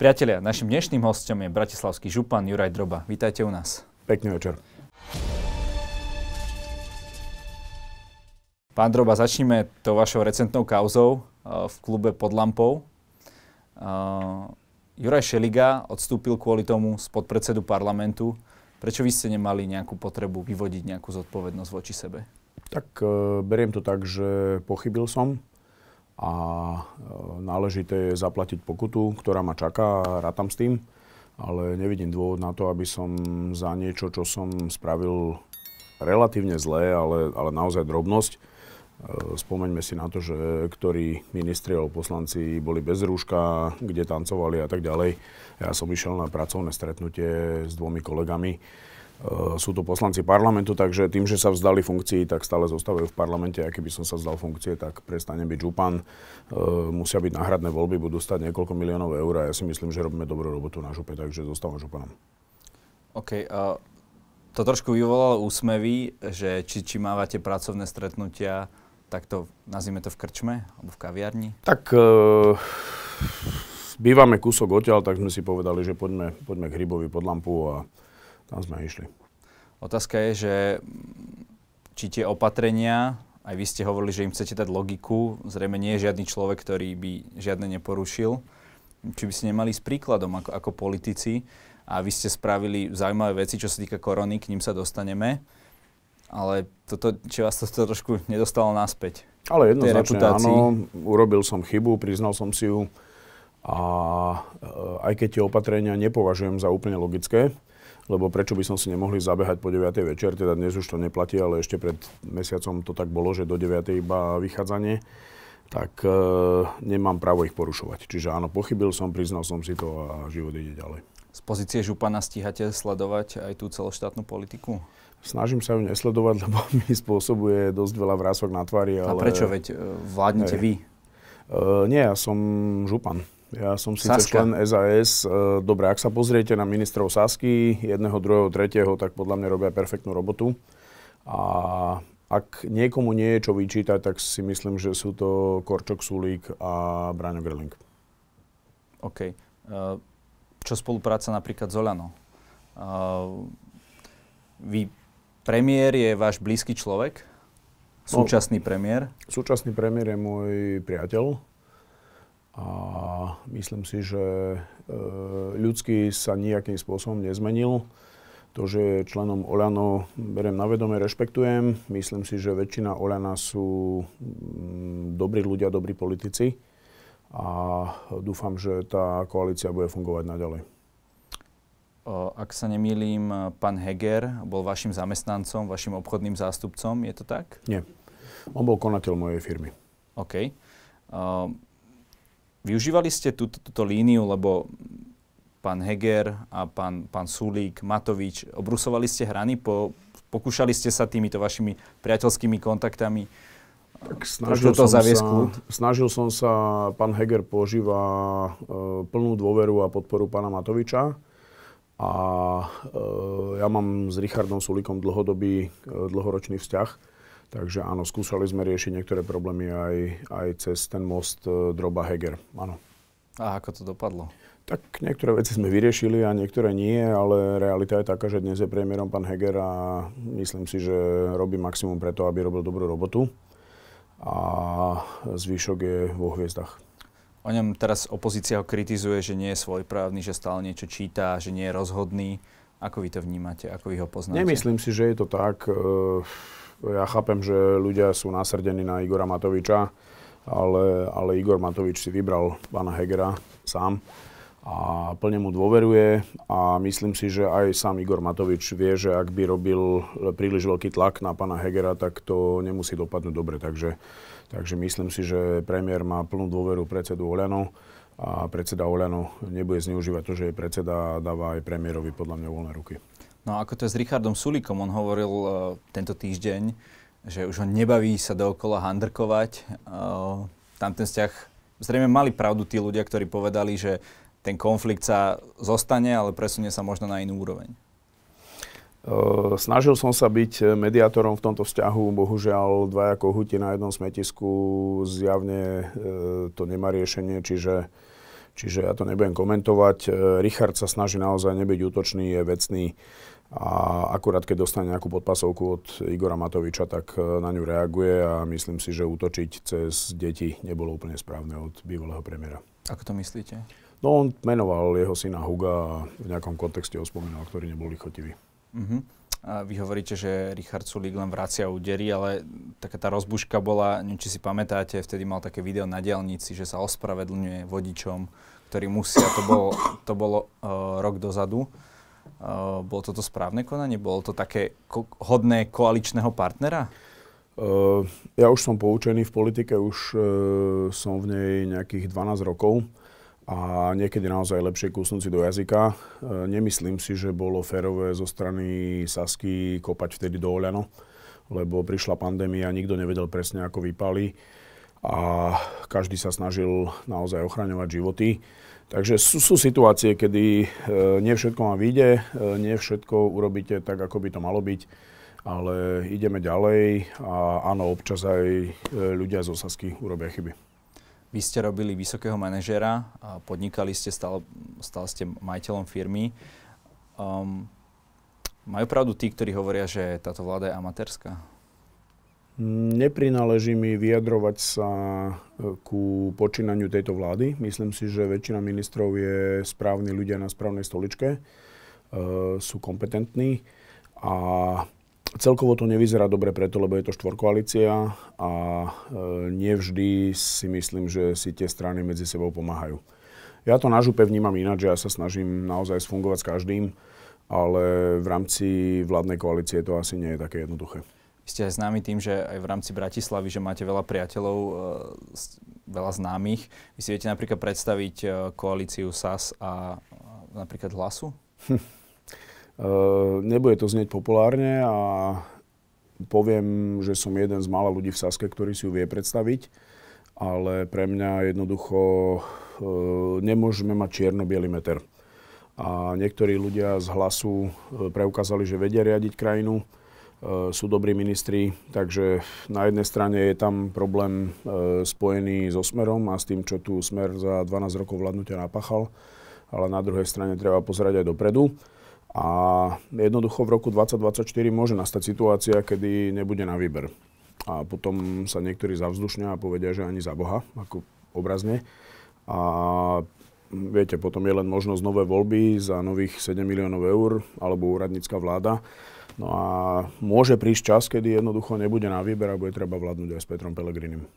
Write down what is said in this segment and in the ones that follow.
Priatelia, našim dnešným hostom je bratislavský župan Juraj Droba. Vítajte u nás. Pekný večer. Pán Droba, začneme tou vašou recentnou kauzou uh, v klube pod lampou. Uh, Juraj Šeliga odstúpil kvôli tomu z podpredsedu parlamentu. Prečo vy ste nemali nejakú potrebu vyvodiť nejakú zodpovednosť voči sebe? Tak uh, beriem to tak, že pochybil som a e, náležité je zaplatiť pokutu, ktorá ma čaká a rátam s tým, ale nevidím dôvod na to, aby som za niečo, čo som spravil relatívne zlé, ale, ale naozaj drobnosť, e, Spomeňme si na to, že ktorí ministri alebo poslanci boli bez rúška, kde tancovali a tak ďalej. Ja som išiel na pracovné stretnutie s dvomi kolegami sú to poslanci parlamentu, takže tým, že sa vzdali funkcií, tak stále zostávajú v parlamente. A keby som sa vzdal funkcie, tak prestane byť župan. Uh, musia byť náhradné voľby, budú stať niekoľko miliónov eur a ja si myslím, že robíme dobrú robotu na župe, takže zostávam županom. OK. Uh, to trošku vyvolalo úsmevy, že či, či mávate pracovné stretnutia, tak to nazvime to v krčme alebo v kaviarni? Tak uh, bývame kúsok odtiaľ, tak sme si povedali, že poďme, poďme k Hrybovi pod lampu a tam sme išli. Otázka je, že či tie opatrenia, aj vy ste hovorili, že im chcete dať logiku, zrejme nie je žiadny človek, ktorý by žiadne neporušil. Či by ste nemali s príkladom ako, ako politici a vy ste spravili zaujímavé veci, čo sa týka korony, k ním sa dostaneme, ale toto, či vás to, to trošku nedostalo naspäť. Ale jednoznačne áno, urobil som chybu, priznal som si ju a e, aj keď tie opatrenia nepovažujem za úplne logické, lebo prečo by som si nemohli zabehať po 9. večer, teda dnes už to neplatí, ale ešte pred mesiacom to tak bolo, že do 9. iba vychádzanie, tak e, nemám právo ich porušovať. Čiže áno, pochybil som, priznal som si to a život ide ďalej. Z pozície župana stíhate sledovať aj tú celoštátnu politiku? Snažím sa ju nesledovať, lebo mi spôsobuje dosť veľa vrások na tvári. Ale... A prečo? Veď e, vládnete vy. Uh, nie, ja som župan. Ja som síce člen SAS. E, dobre, ak sa pozriete na ministrov Sasky, jedného, druhého, tretieho, tak podľa mňa robia perfektnú robotu. A ak niekomu nie je čo vyčítať, tak si myslím, že sú to Korčok Sulík a Braňo Grling. OK. E, čo spolupráca napríklad s Olano? E, vy, premiér je váš blízky človek? No, súčasný premiér? Súčasný premiér je môj priateľ a myslím si, že e, ľudský sa nejakým spôsobom nezmenil. To, že je členom Oľano, beriem na vedomie, rešpektujem. Myslím si, že väčšina Oľana sú mm, dobrí ľudia, dobrí politici a dúfam, že tá koalícia bude fungovať naďalej. Ak sa nemýlim, pán Heger bol vašim zamestnancom, vašim obchodným zástupcom, je to tak? Nie. On bol konateľ mojej firmy. OK. Uh, Využívali ste túto, túto líniu, lebo pán Heger a pán, pán Sulík, Matovič, obrusovali ste hrany, po, pokúšali ste sa týmito vašimi priateľskými kontaktami tak snažil, to som sa, snažil som sa, pán Heger požíva e, plnú dôveru a podporu pána Matoviča. A e, ja mám s Richardom Sulíkom dlhodobý, e, dlhoročný vzťah. Takže áno, skúšali sme riešiť niektoré problémy aj, aj cez ten most e, Droba Heger. Áno. A ako to dopadlo? Tak niektoré veci sme vyriešili a niektoré nie, ale realita je taká, že dnes je premiérom pán Heger a myslím si, že robí maximum preto, aby robil dobrú robotu a zvyšok je vo hviezdach. O ňom teraz opozícia ho kritizuje, že nie je svojprávny, že stále niečo číta, že nie je rozhodný. Ako vy to vnímate? Ako vy ho poznáte? Nemyslím si, že je to tak. Ja chápem, že ľudia sú nasrdení na Igora Matoviča, ale, ale Igor Matovič si vybral pána Hegera sám a plne mu dôveruje a myslím si, že aj sám Igor Matovič vie, že ak by robil príliš veľký tlak na pána Hegera, tak to nemusí dopadnúť dobre. Takže, takže myslím si, že premiér má plnú dôveru predsedu Oľano a predseda Oľano nebude zneužívať to, že je predseda a dáva aj premiérovi podľa mňa voľné ruky. No ako to je s Richardom Sulikom, on hovoril uh, tento týždeň, že už ho nebaví sa dookola handrkovať. Uh, tam ten vzťah, zrejme mali pravdu tí ľudia, ktorí povedali, že ten konflikt sa zostane, ale presunie sa možno na inú úroveň. Uh, snažil som sa byť mediátorom v tomto vzťahu, bohužiaľ dvaja kohuti na jednom smetisku zjavne uh, to nemá riešenie, čiže Čiže ja to nebudem komentovať. E, Richard sa snaží naozaj nebyť útočný, je vecný a akurát keď dostane nejakú podpasovku od Igora Matoviča, tak e, na ňu reaguje a myslím si, že útočiť cez deti nebolo úplne správne od bývalého premiéra. Ako to myslíte? No on menoval jeho syna Huga a v nejakom kontexte ho spomínal, ktorý nebol lichotivý. Uh-huh. A vy hovoríte, že Richard Sulik len vracia údery, ale taká tá rozbuška bola, neviem, či si pamätáte, vtedy mal také video na diálnici, že sa ospravedlňuje vodičom, ktorí musia, to bolo, to bolo uh, rok dozadu. Uh, bolo toto správne konanie? Bolo to také ko- hodné koaličného partnera? Uh, ja už som poučený v politike, už uh, som v nej nejakých 12 rokov a niekedy naozaj lepšie kúsnúť si do jazyka. E, nemyslím si, že bolo férové zo strany Sasky kopať vtedy do Oľano, lebo prišla pandémia, nikto nevedel presne, ako vypali a každý sa snažil naozaj ochraňovať životy. Takže sú, sú situácie, kedy e, nie všetko vám vyjde, e, nie všetko urobíte tak, ako by to malo byť, ale ideme ďalej a áno, občas aj e, ľudia zo Sasky urobia chyby. Vy ste robili vysokého manažera, a podnikali ste, stále, stále ste majiteľom firmy. Um, majú pravdu tí, ktorí hovoria, že táto vláda je amatérska? Neprináleží mi vyjadrovať sa e, ku počínaniu tejto vlády. Myslím si, že väčšina ministrov je správni ľudia na správnej stoličke, uh, sú kompetentní a Celkovo to nevyzerá dobre preto, lebo je to štvorkoalícia a e, nevždy si myslím, že si tie strany medzi sebou pomáhajú. Ja to na župe vnímam ináč, že ja sa snažím naozaj sfungovať s každým, ale v rámci vládnej koalície to asi nie je také jednoduché. Ste aj známi tým, že aj v rámci Bratislavy, že máte veľa priateľov, e, veľa známych. Vy si viete napríklad predstaviť e, koalíciu SAS a napríklad Hlasu? Nebude to znieť populárne a poviem, že som jeden z mála ľudí v Saske, ktorý si ju vie predstaviť, ale pre mňa jednoducho nemôžeme mať čierno-biely meter. A niektorí ľudia z hlasu preukázali, že vedia riadiť krajinu, sú dobrí ministri, takže na jednej strane je tam problém spojený so Smerom a s tým, čo tu Smer za 12 rokov vládnutia napáchal, ale na druhej strane treba pozerať aj dopredu. A jednoducho v roku 2024 môže nastať situácia, kedy nebude na výber. A potom sa niektorí zavzdušňa a povedia, že ani za Boha, ako obrazne. A viete, potom je len možnosť nové voľby za nových 7 miliónov eur alebo úradnícka vláda. No a môže prísť čas, kedy jednoducho nebude na výber a bude treba vládnuť aj s Petrom Pelegrinim.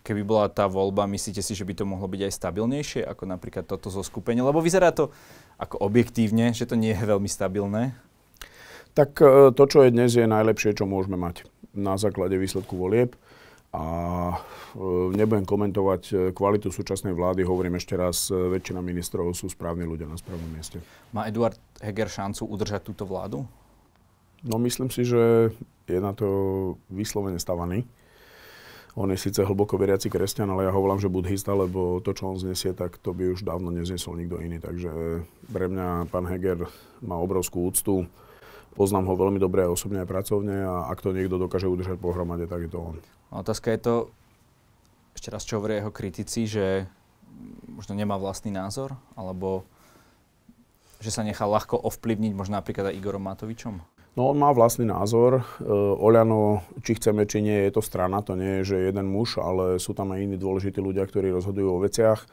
Keby bola tá voľba, myslíte si, že by to mohlo byť aj stabilnejšie ako napríklad toto zo skupenia? Lebo vyzerá to ako objektívne, že to nie je veľmi stabilné? Tak e, to, čo je dnes, je najlepšie, čo môžeme mať na základe výsledku volieb. A e, nebudem komentovať e, kvalitu súčasnej vlády, hovorím ešte raz, väčšina ministrov sú správni ľudia na správnom mieste. Má Eduard Heger šancu udržať túto vládu? No myslím si, že je na to vyslovene stavaný. On je síce hlboko veriaci kresťan, ale ja ho volám, že buddhista, lebo to, čo on znesie, tak to by už dávno neznesol nikto iný. Takže pre mňa pán Heger má obrovskú úctu. Poznám ho veľmi dobre osobne aj pracovne a ak to niekto dokáže udržať pohromade, tak je to on. Otázka je to, ešte raz čo hovoria jeho kritici, že možno nemá vlastný názor, alebo že sa nechá ľahko ovplyvniť možno napríklad aj Igorom Matovičom? No on má vlastný názor. E, Oľano, či chceme, či nie, je to strana, to nie je, že jeden muž, ale sú tam aj iní dôležití ľudia, ktorí rozhodujú o veciach. E,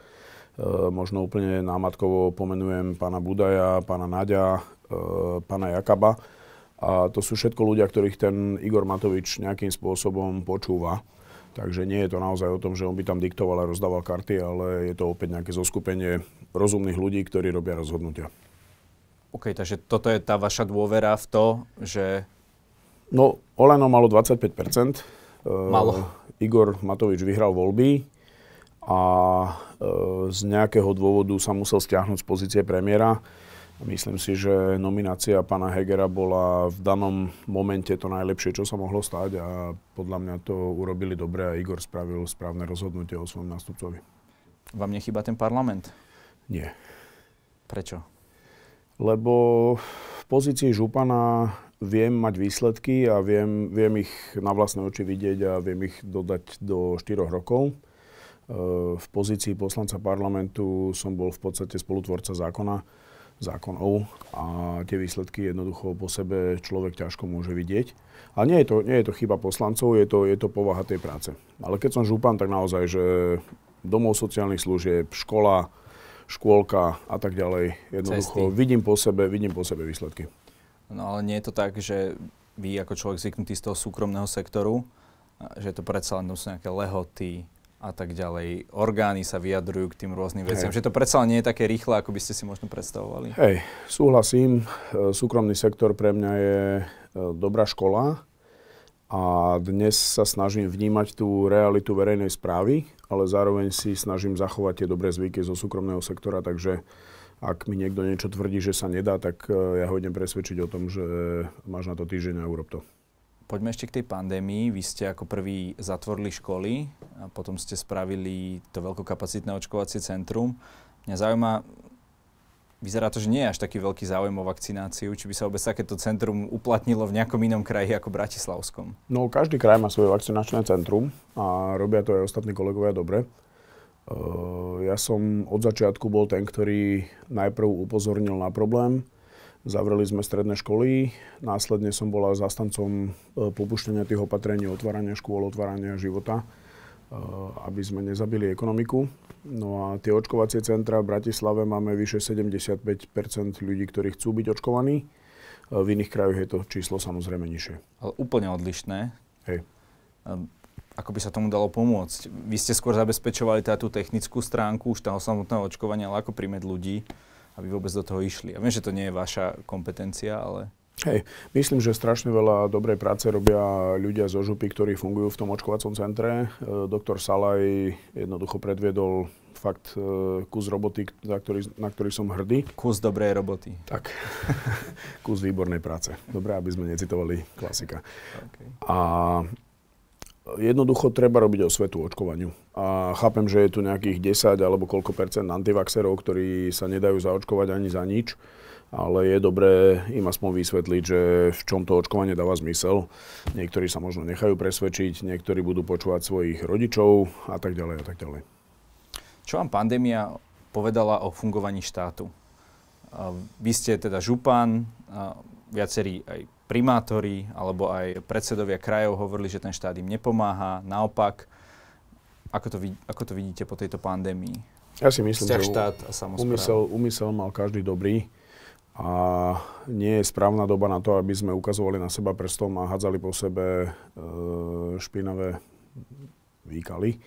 možno úplne námatkovo pomenujem pána Budaja, pána Nadia, e, pána Jakaba. A to sú všetko ľudia, ktorých ten Igor Matovič nejakým spôsobom počúva. Takže nie je to naozaj o tom, že on by tam diktoval a rozdával karty, ale je to opäť nejaké zoskupenie rozumných ľudí, ktorí robia rozhodnutia. OK, takže toto je tá vaša dôvera v to, že... No, Oleno malo 25%. Malo. Uh, Igor Matovič vyhral voľby a uh, z nejakého dôvodu sa musel stiahnuť z pozície premiéra. Myslím si, že nominácia pána Hegera bola v danom momente to najlepšie, čo sa mohlo stať a podľa mňa to urobili dobre a Igor spravil správne rozhodnutie o svojom nástupcovi. Vám nechýba ten parlament? Nie. Prečo? Lebo v pozícii župana viem mať výsledky a viem, viem ich na vlastné oči vidieť a viem ich dodať do 4 rokov. v pozícii poslanca parlamentu som bol v podstate spolutvorca zákona, zákonov a tie výsledky jednoducho po sebe človek ťažko môže vidieť. A nie je to, nie je to chyba poslancov, je to, je to povaha tej práce. Ale keď som župan, tak naozaj, že domov sociálnych služieb, škola, škôlka a tak ďalej, jednoducho Cesty. vidím po sebe, vidím po sebe výsledky. No ale nie je to tak, že vy ako človek zvyknutý z toho súkromného sektoru, že to predsa len sú nejaké lehoty, a tak ďalej. Orgány sa vyjadrujú k tým rôznym veciam. Hej. Že to predsa nie je také rýchle, ako by ste si možno predstavovali. Hej, súhlasím. E, súkromný sektor pre mňa je e, dobrá škola a dnes sa snažím vnímať tú realitu verejnej správy, ale zároveň si snažím zachovať tie dobré zvyky zo súkromného sektora, takže ak mi niekto niečo tvrdí, že sa nedá, tak e, ja ho idem presvedčiť o tom, že máš na to týždeň a urob to. Poďme ešte k tej pandémii. Vy ste ako prvý zatvorili školy a potom ste spravili to veľkokapacitné očkovacie centrum. Mňa zaujíma, vyzerá to, že nie je až taký veľký záujem o vakcináciu. Či by sa vôbec takéto centrum uplatnilo v nejakom inom kraji ako Bratislavskom? No, každý kraj má svoje vakcinačné centrum a robia to aj ostatní kolegovia dobre. Uh, ja som od začiatku bol ten, ktorý najprv upozornil na problém, Zavreli sme stredné školy, následne som bola zastancom e, popuštenia tých opatrení, otvárania škôl, otvárania života, e, aby sme nezabili ekonomiku. No a tie očkovacie centra v Bratislave máme vyše 75 ľudí, ktorí chcú byť očkovaní. E, v iných krajoch je to číslo samozrejme nižšie. Ale úplne odlišné. Hej. Ako by sa tomu dalo pomôcť? Vy ste skôr zabezpečovali teda tú technickú stránku už toho samotného očkovania, ale ako príjmeť ľudí? aby vôbec do toho išli. Ja viem, že to nie je vaša kompetencia, ale... Hej, myslím, že strašne veľa dobrej práce robia ľudia zo župy, ktorí fungujú v tom očkovacom centre. E, doktor Salaj jednoducho predviedol fakt e, kus roboty, na ktorý, na ktorý som hrdý. Kus dobrej roboty. Tak, kus výbornej práce. Dobre, aby sme necitovali klasika. Okay. A jednoducho treba robiť osvetu očkovaniu. A chápem, že je tu nejakých 10 alebo koľko percent antivaxerov, ktorí sa nedajú zaočkovať ani za nič, ale je dobré im aspoň vysvetliť, že v čom to očkovanie dáva zmysel. Niektorí sa možno nechajú presvedčiť, niektorí budú počúvať svojich rodičov a tak ďalej a tak ďalej. Čo vám pandémia povedala o fungovaní štátu? Vy ste teda župan, viacerí aj primátori alebo aj predsedovia krajov hovorili, že ten štát im nepomáha. Naopak, ako to, ako to vidíte po tejto pandémii? Ja si myslím, Vzťah že štát a umysel, umysel mal každý dobrý a nie je správna doba na to, aby sme ukazovali na seba prstom a hádzali po sebe e, špinavé výkaly. E,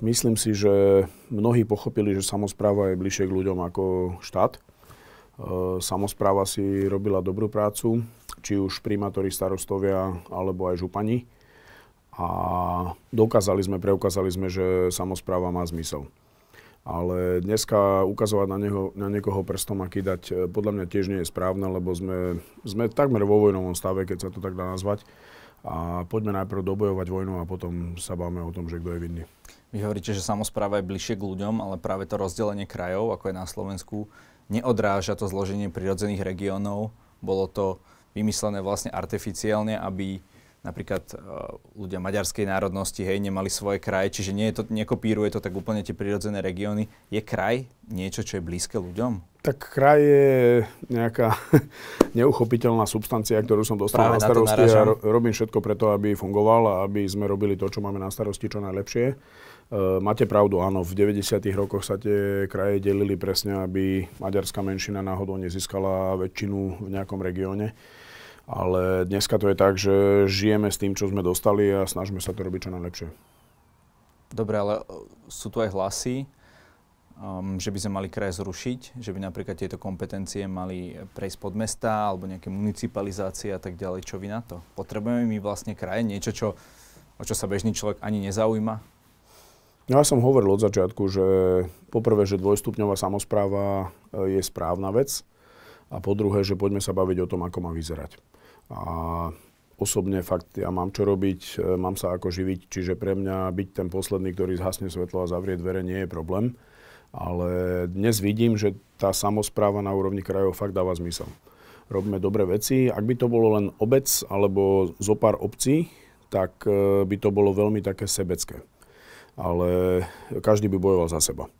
myslím si, že mnohí pochopili, že samozpráva je bližšie k ľuďom ako štát E, samozpráva si robila dobrú prácu, či už primátori, starostovia alebo aj župani. A dokázali sme, preukázali sme, že samozpráva má zmysel. Ale dneska ukazovať na, neho, na niekoho prstom a kýdať e, podľa mňa tiež nie je správne, lebo sme, sme takmer vo vojnovom stave, keď sa to tak dá nazvať. A poďme najprv dobojovať vojnu a potom sa bavíme o tom, že kto je vinný. Vy hovoríte, že samozpráva je bližšie k ľuďom, ale práve to rozdelenie krajov, ako je na Slovensku, neodráža to zloženie prirodzených regiónov. Bolo to vymyslené vlastne artificiálne, aby napríklad uh, ľudia maďarskej národnosti hej, nemali svoje kraje, čiže nie je to, nekopíruje to tak úplne tie prirodzené regióny. Je kraj niečo, čo je blízke ľuďom? Tak kraj je nejaká neuchopiteľná substancia, ktorú som dostal Práve na starosti a ro- robím všetko preto, aby fungoval a aby sme robili to, čo máme na starosti, čo najlepšie. Uh, máte pravdu, áno, v 90. rokoch sa tie kraje delili presne, aby maďarská menšina náhodou nezískala väčšinu v nejakom regióne. Ale dneska to je tak, že žijeme s tým, čo sme dostali a snažíme sa to robiť čo najlepšie. Dobre, ale sú tu aj hlasy, um, že by sme mali kraje zrušiť, že by napríklad tieto kompetencie mali prejsť pod mesta alebo nejaké municipalizácie a tak ďalej. Čo vy na to? Potrebujeme my vlastne kraje, niečo, čo, o čo sa bežný človek ani nezaujíma? No ja som hovoril od začiatku, že poprvé, že dvojstupňová samozpráva e, je správna vec a po druhé, že poďme sa baviť o tom, ako má vyzerať. A osobne fakt ja mám čo robiť, e, mám sa ako živiť, čiže pre mňa byť ten posledný, ktorý zhasne svetlo a zavrie dvere, nie je problém. Ale dnes vidím, že tá samozpráva na úrovni krajov fakt dáva zmysel. Robíme dobré veci. Ak by to bolo len obec alebo zo pár obcí, tak e, by to bolo veľmi také sebecké. Ale každý by bojoval za seba.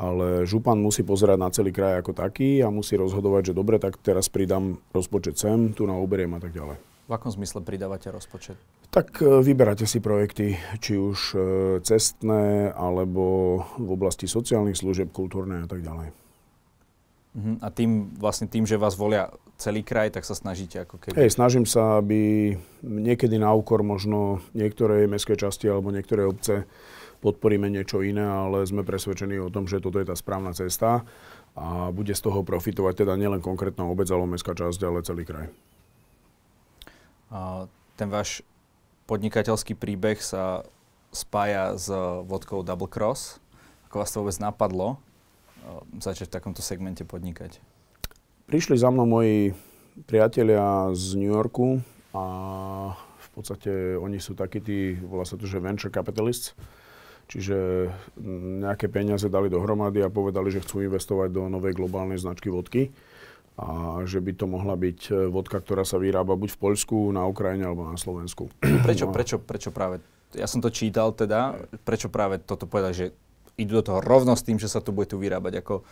Ale župan musí pozerať na celý kraj ako taký a musí rozhodovať, že dobre, tak teraz pridám rozpočet sem, tu na uberiem a tak ďalej. V akom zmysle pridávate rozpočet? Tak e, vyberáte si projekty, či už e, cestné, alebo v oblasti sociálnych služieb, kultúrne a tak ďalej. Uh-huh. A tým, vlastne tým, že vás volia celý kraj, tak sa snažíte ako keby... Hej, snažím sa, aby niekedy na úkor možno niektoré mestské časti alebo niektoré obce podporíme niečo iné, ale sme presvedčení o tom, že toto je tá správna cesta a bude z toho profitovať teda nielen konkrétna obec alebo mestská časť, ale celý kraj. A ten váš podnikateľský príbeh sa spája s vodkou Double Cross. Ako vás to vôbec napadlo? začať v takomto segmente podnikať? Prišli za mnou moji priatelia z New Yorku a v podstate oni sú takí tí, volá sa to, že venture capitalists, čiže nejaké peniaze dali dohromady a povedali, že chcú investovať do novej globálnej značky vodky a že by to mohla byť vodka, ktorá sa vyrába buď v Poľsku, na Ukrajine alebo na Slovensku. Prečo, no. prečo, prečo práve? Ja som to čítal teda, prečo práve toto povedať, že idú do toho rovno s tým, že sa tu bude tu vyrábať? Ako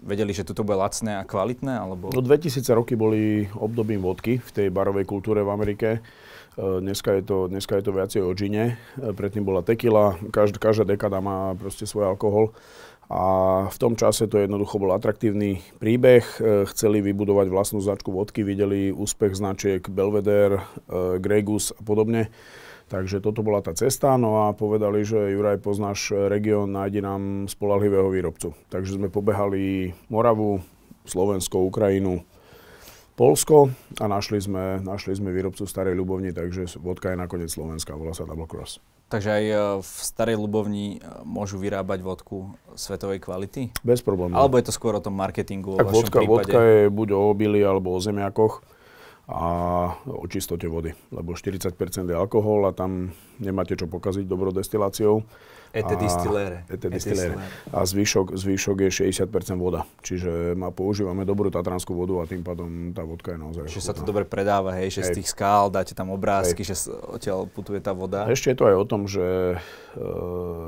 vedeli, že toto bude lacné a kvalitné? Alebo... No 2000 roky boli obdobím vodky v tej barovej kultúre v Amerike. E, dneska je to, dneska je to viacej o džine. E, predtým bola tequila, každá, každá dekada má proste svoj alkohol. A v tom čase to jednoducho bol atraktívny príbeh. E, chceli vybudovať vlastnú značku vodky, videli úspech značiek Belvedere, Grey Goose a podobne Takže toto bola tá cesta, no a povedali, že Juraj, poznáš región, nájdi nám spolahlivého výrobcu. Takže sme pobehali Moravu, Slovensko, Ukrajinu, Polsko a našli sme, našli sme výrobcu Starej Ľubovni, takže vodka je nakoniec slovenská, volá sa Double Cross. Takže aj e, v Starej Ľubovni e, môžu vyrábať vodku svetovej kvality? Bez problémov. Alebo je to skôr o tom marketingu? Tak vodka, vodka je buď o obili alebo o zemiakoch a o čistote vody, lebo 40% je alkohol a tam nemáte čo pokaziť dobrou destiláciou. Ete distillere. Ete distillere. A zvyšok, zvyšok je 60% voda. Čiže ma používame dobrú tatranskú vodu a tým pádom tá vodka je naozaj Čiže sa to dobre predáva, hej, že hej. z tých skál dáte tam obrázky, hej. že odtiaľ putuje tá voda. Ešte je to aj o tom, že e,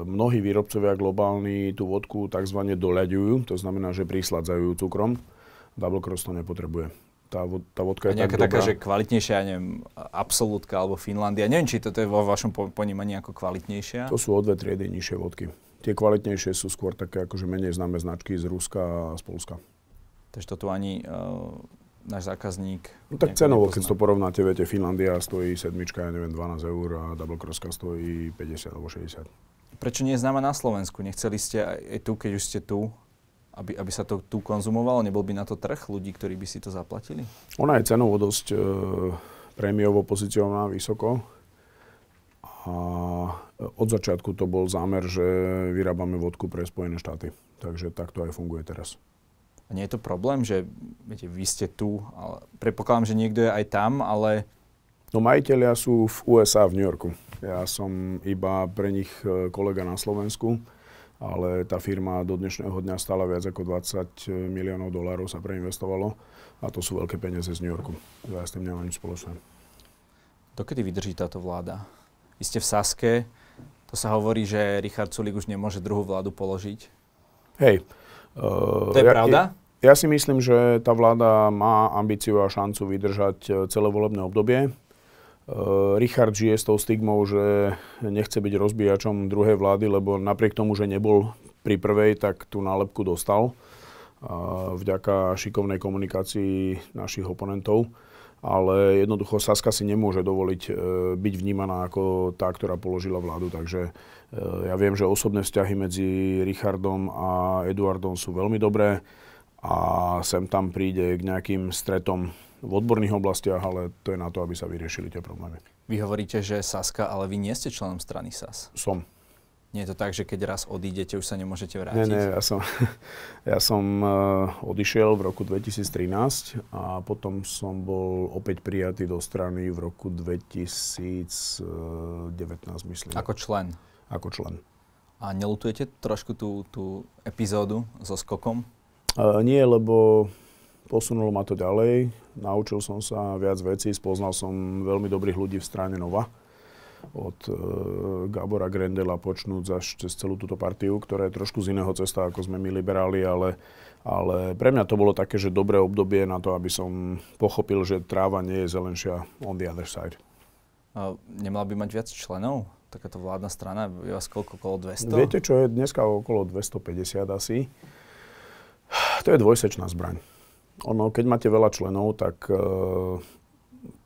mnohí výrobcovia globálni tú vodku tzv. doľaďujú, to znamená, že prisladzajú cukrom. Double Cross to nepotrebuje tá, tá vodka je tak taká, dobrá. že kvalitnejšia, neviem, absolútka alebo Finlandia. Neviem, či toto je vo vašom ponímaní ako kvalitnejšia. To sú o dve triedy nižšie vodky. Tie kvalitnejšie sú skôr také akože menej známe značky z Ruska a z Polska. Takže to tu ani uh, náš zákazník... No tak cenovo, keď to porovnáte, viete, Finlandia stojí sedmička, ja neviem, 12 eur a Double Crosska stojí 50 alebo 60. Prečo nie je známa na Slovensku? Nechceli ste aj tu, keď už ste tu, aby, aby sa to tu konzumovalo? Nebol by na to trh ľudí, ktorí by si to zaplatili? Ona je cenovo dosť e, prémiovo pozicionovaná vysoko. A od začiatku to bol zámer, že vyrábame vodku pre Spojené štáty. Takže takto aj funguje teraz. A nie je to problém, že viete, vy ste tu, ale predpokladám, že niekto je aj tam, ale... No majiteľia sú v USA, v New Yorku. Ja som iba pre nich e, kolega na Slovensku ale tá firma do dnešného dňa stála viac ako 20 miliónov dolárov sa preinvestovalo a to sú veľké peniaze z New Yorku. Ja s tým nemám nič spoločné. Dokedy vydrží táto vláda? Vy ste v Saske, to sa hovorí, že Richard Sulik už nemôže druhú vládu položiť. Hej. Uh, to je ja, pravda? Ja, ja si myslím, že tá vláda má ambíciu a šancu vydržať eh, celé volebné obdobie. Uh, Richard žije s tou stigmou, že nechce byť rozbíjačom druhej vlády, lebo napriek tomu, že nebol pri prvej, tak tú nálepku dostal vďaka šikovnej komunikácii našich oponentov. Ale jednoducho Saska si nemôže dovoliť uh, byť vnímaná ako tá, ktorá položila vládu. Takže ja viem, že osobné vzťahy medzi Richardom a Eduardom sú veľmi dobré a sem tam príde k nejakým stretom v odborných oblastiach, ale to je na to, aby sa vyriešili tie problémy. Vy hovoríte, že Saska, ale vy nie ste členom strany SAS. Som. Nie je to tak, že keď raz odídete, už sa nemôžete vrátiť? Nie, nie, ja som, ja som uh, odišiel v roku 2013 a potom som bol opäť prijatý do strany v roku 2019, myslím. Ako člen? Ako člen. A nelutujete trošku tú, tú epizódu so skokom? Uh, nie, lebo Posunulo ma to ďalej, naučil som sa viac vecí, spoznal som veľmi dobrých ľudí v strane Nova od e, Gábora Grendela počnúť až cez celú túto partiu, ktorá je trošku z iného cesta, ako sme my liberáli, ale, ale pre mňa to bolo také, že dobré obdobie na to, aby som pochopil, že tráva nie je zelenšia on the other side. A nemala by mať viac členov? Takáto vládna strana, je vás koľko, okolo 200? Viete, čo je dneska okolo 250 asi? To je dvojsečná zbraň. Ono, keď máte veľa členov, tak uh,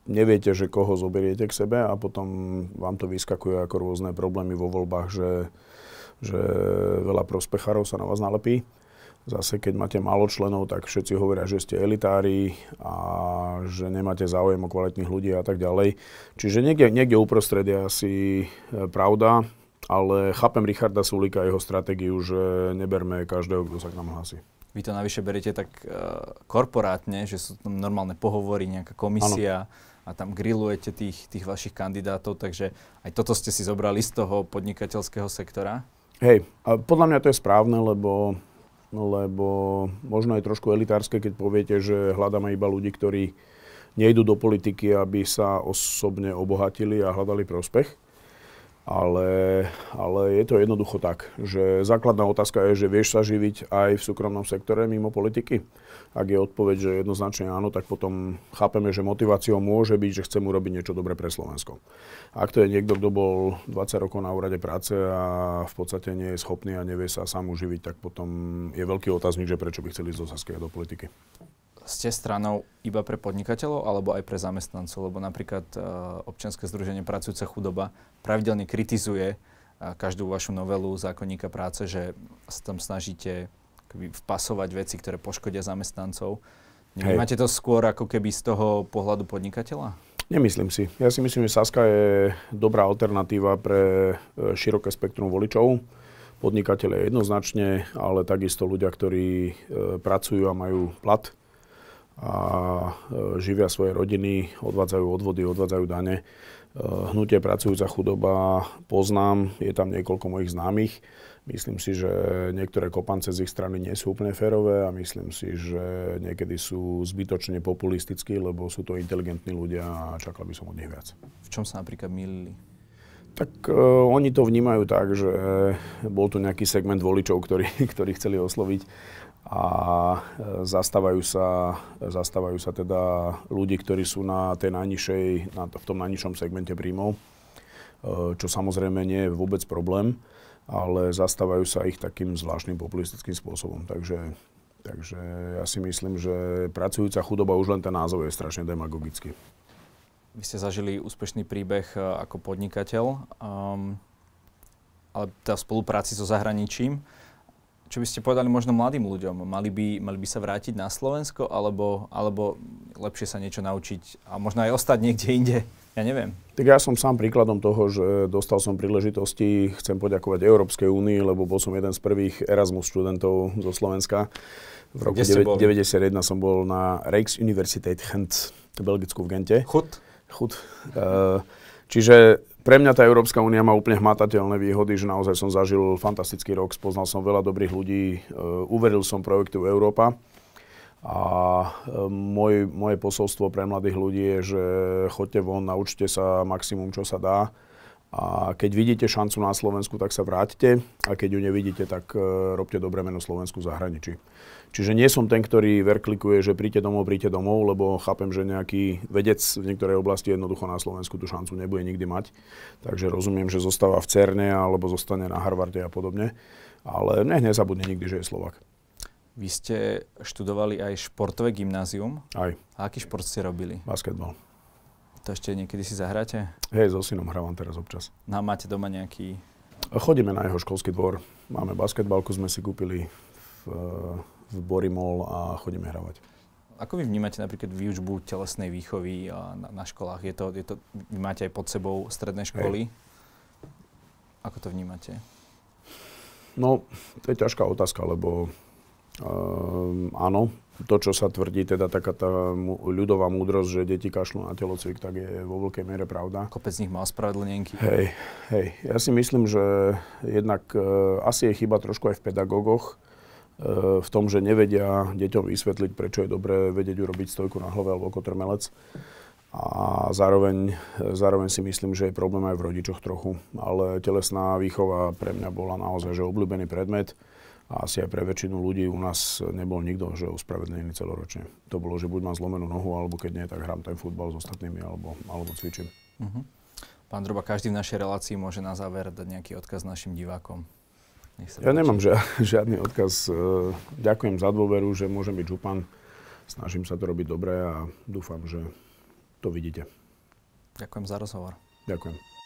neviete, že koho zoberiete k sebe a potom vám to vyskakuje ako rôzne problémy vo voľbách, že, že veľa prospechárov sa na vás nalepí. Zase, keď máte málo členov, tak všetci hovoria, že ste elitári a že nemáte záujem o kvalitných ľudí a tak ďalej. Čiže niekde, niekde uprostred je asi e, pravda, ale chápem Richarda Sulika a jeho stratégiu, že neberme každého, kto sa k nám hlási. Vy to navyše beriete tak uh, korporátne, že sú tam normálne pohovory, nejaká komisia, ano a tam grillujete tých, tých vašich kandidátov, takže aj toto ste si zobrali z toho podnikateľského sektora? Hej, a podľa mňa to je správne, lebo, lebo možno je trošku elitárske, keď poviete, že hľadáme iba ľudí, ktorí nejdú do politiky, aby sa osobne obohatili a hľadali prospech. Ale, ale je to jednoducho tak, že základná otázka je, že vieš sa živiť aj v súkromnom sektore mimo politiky. Ak je odpoveď, že jednoznačne áno, tak potom chápeme, že motiváciou môže byť, že chcem urobiť niečo dobré pre Slovensko. Ak to je niekto, kto bol 20 rokov na úrade práce a v podstate nie je schopný a nevie sa sám uživiť, tak potom je veľký otáznik, že prečo by chceli ísť do Saského do politiky ste stranou iba pre podnikateľov alebo aj pre zamestnancov? Lebo napríklad uh, občianske združenie Pracujúca chudoba pravidelne kritizuje uh, každú vašu novelu zákonníka práce, že sa tam snažíte vpasovať veci, ktoré poškodia zamestnancov. Nemáte to skôr ako keby z toho pohľadu podnikateľa? Nemyslím si. Ja si myslím, že Saska je dobrá alternatíva pre e, široké spektrum voličov. Podnikateľe jednoznačne, ale takisto ľudia, ktorí e, pracujú a majú plat a e, živia svoje rodiny, odvádzajú odvody, odvádzajú dane. E, hnutie pracujúca chudoba poznám, je tam niekoľko mojich známych. Myslím si, že niektoré kopance z ich strany nie sú úplne férové a myslím si, že niekedy sú zbytočne populistickí, lebo sú to inteligentní ľudia a čakal by som od nich viac. V čom sa napríklad mýlili? Tak uh, oni to vnímajú tak, že bol tu nejaký segment voličov, ktorí, ktorí chceli osloviť a e, zastávajú sa, zastávajú sa teda ľudí, ktorí sú na tej najnižšej, na, v tom najnižšom segmente príjmov, e, čo samozrejme nie je vôbec problém, ale zastávajú sa ich takým zvláštnym populistickým spôsobom. Takže, takže ja si myslím, že pracujúca chudoba, už len ten názov je strašne demagogický. Vy ste zažili úspešný príbeh e, ako podnikateľ, um, ale tá spolupráci so zahraničím čo by ste povedali možno mladým ľuďom? Mali by, mali by sa vrátiť na Slovensko alebo, alebo lepšie sa niečo naučiť a možno aj ostať niekde inde? Ja neviem. Tak ja som sám príkladom toho, že dostal som príležitosti, chcem poďakovať Európskej únii, lebo bol som jeden z prvých Erasmus študentov zo Slovenska. V roku 1991 som bol na Rijksuniversiteit Gent v Belgicku v Gente. Chut? Chut. Uh, čiže pre mňa tá Európska únia má úplne hmatateľné výhody, že naozaj som zažil fantastický rok, spoznal som veľa dobrých ľudí, uh, uveril som projektu Európa. A uh, môj, moje posolstvo pre mladých ľudí je, že choďte von, naučte sa maximum, čo sa dá. A keď vidíte šancu na Slovensku, tak sa vráťte. A keď ju nevidíte, tak uh, robte dobré meno Slovensku v zahraničí. Čiže nie som ten, ktorý verklikuje, že príďte domov, príďte domov, lebo chápem, že nejaký vedec v niektorej oblasti jednoducho na Slovensku tú šancu nebude nikdy mať. Takže rozumiem, že zostáva v CERNE alebo zostane na Harvarde a podobne. Ale nech nezabudne nikdy, že je Slovak. Vy ste študovali aj športové gymnázium. Aj. A aký šport ste robili? Basketbal. To ešte niekedy si zahráte? Hej, so synom hrávam teraz občas. No máte doma nejaký... Chodíme na jeho školský dvor. Máme basketbalku, sme si kúpili v v Borimol a chodíme hravať. Ako vy vnímate napríklad výučbu telesnej výchovy na, na školách? Je to, je to, vy máte aj pod sebou stredné školy. Hej. Ako to vnímate? No, to je ťažká otázka, lebo um, áno, to, čo sa tvrdí, teda taká tá ľudová múdrosť, že deti kašľú na telocvik, tak je vo veľkej miere pravda. Kopec z nich má ospravedlnenky. Hej, hej. Ja si myslím, že jednak uh, asi je chyba trošku aj v pedagógoch, v tom, že nevedia deťom vysvetliť, prečo je dobré vedieť urobiť stojku na hlave alebo kotrmelec. A zároveň, zároveň si myslím, že je problém aj v rodičoch trochu. Ale telesná výchova pre mňa bola naozaj že obľúbený predmet. A asi aj pre väčšinu ľudí u nás nebol nikto, že uspravedlený celoročne. To bolo, že buď mám zlomenú nohu, alebo keď nie, tak hrám ten futbal s ostatnými, alebo, alebo cvičím. Uh-huh. Pán Droba, každý v našej relácii môže na záver dať nejaký odkaz našim divákom. Ja nemám žia, žiadny odkaz. E, ďakujem za dôveru, že môžem byť župan. Snažím sa to robiť dobre a dúfam, že to vidíte. Ďakujem za rozhovor. Ďakujem.